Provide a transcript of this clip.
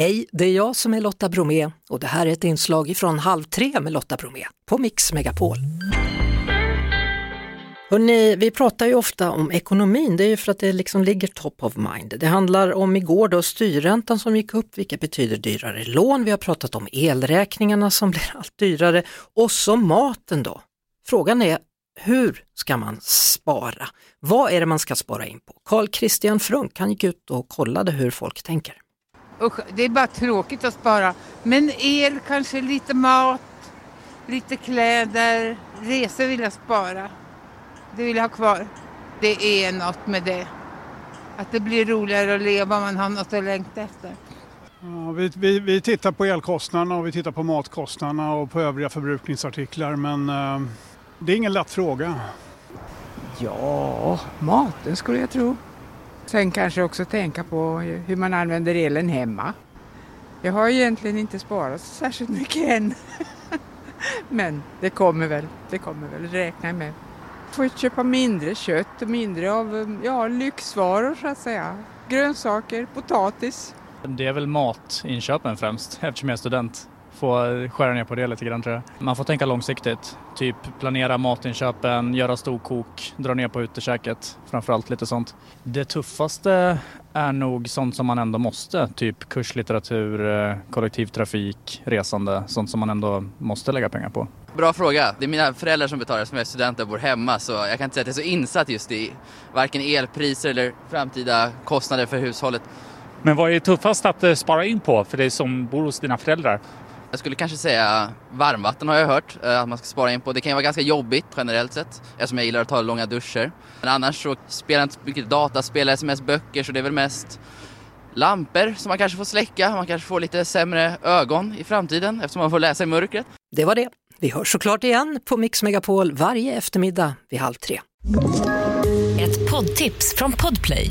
Hej, det är jag som är Lotta Bromé och det här är ett inslag från Halv tre med Lotta Bromé på Mix Megapol. Hörrni, vi pratar ju ofta om ekonomin, det är ju för att det liksom ligger top of mind. Det handlar om igår då styrräntan som gick upp, vilket betyder dyrare lån. Vi har pratat om elräkningarna som blir allt dyrare och så maten då. Frågan är, hur ska man spara? Vad är det man ska spara in på? Carl Christian Frunk, han gick ut och kollade hur folk tänker. Usch, det är bara tråkigt att spara. Men el, kanske lite mat, lite kläder, resor vill jag spara. Det vill jag ha kvar. Det är något med det. Att det blir roligare att leva om man har något att längta efter. Ja, vi, vi, vi tittar på elkostnaderna och vi tittar på matkostnaderna och på övriga förbrukningsartiklar men eh, det är ingen lätt fråga. Ja, maten skulle jag tro. Sen kanske också tänka på hur man använder elen hemma. Jag har egentligen inte sparat särskilt mycket än. Men det kommer väl, det kommer väl, Räkna med. Får köpa mindre kött och mindre av ja, lyxvaror så att säga. Grönsaker, potatis. Det är väl matinköpen främst eftersom jag är student. Få skära ner på det lite grann tror jag. Man får tänka långsiktigt. Typ planera matinköpen, göra storkok, dra ner på utekäket. Framförallt lite sånt. Det tuffaste är nog sånt som man ändå måste. Typ kurslitteratur, eh, kollektivtrafik, resande. Sånt som man ändå måste lägga pengar på. Bra fråga. Det är mina föräldrar som betalar som är studenter och bor hemma så jag kan inte säga att jag är så insatt just i varken elpriser eller framtida kostnader för hushållet. Men vad är tuffast att eh, spara in på för dig som bor hos dina föräldrar? Jag skulle kanske säga varmvatten har jag hört eh, att man ska spara in på. Det kan ju vara ganska jobbigt generellt sett eftersom jag gillar att ta långa duscher. Men annars så spelar jag inte så mycket dataspel, sms-böcker så det är väl mest lampor som man kanske får släcka. Man kanske får lite sämre ögon i framtiden eftersom man får läsa i mörkret. Det var det. Vi hörs såklart igen på Mix Megapol varje eftermiddag vid halv tre. Ett poddtips från Podplay.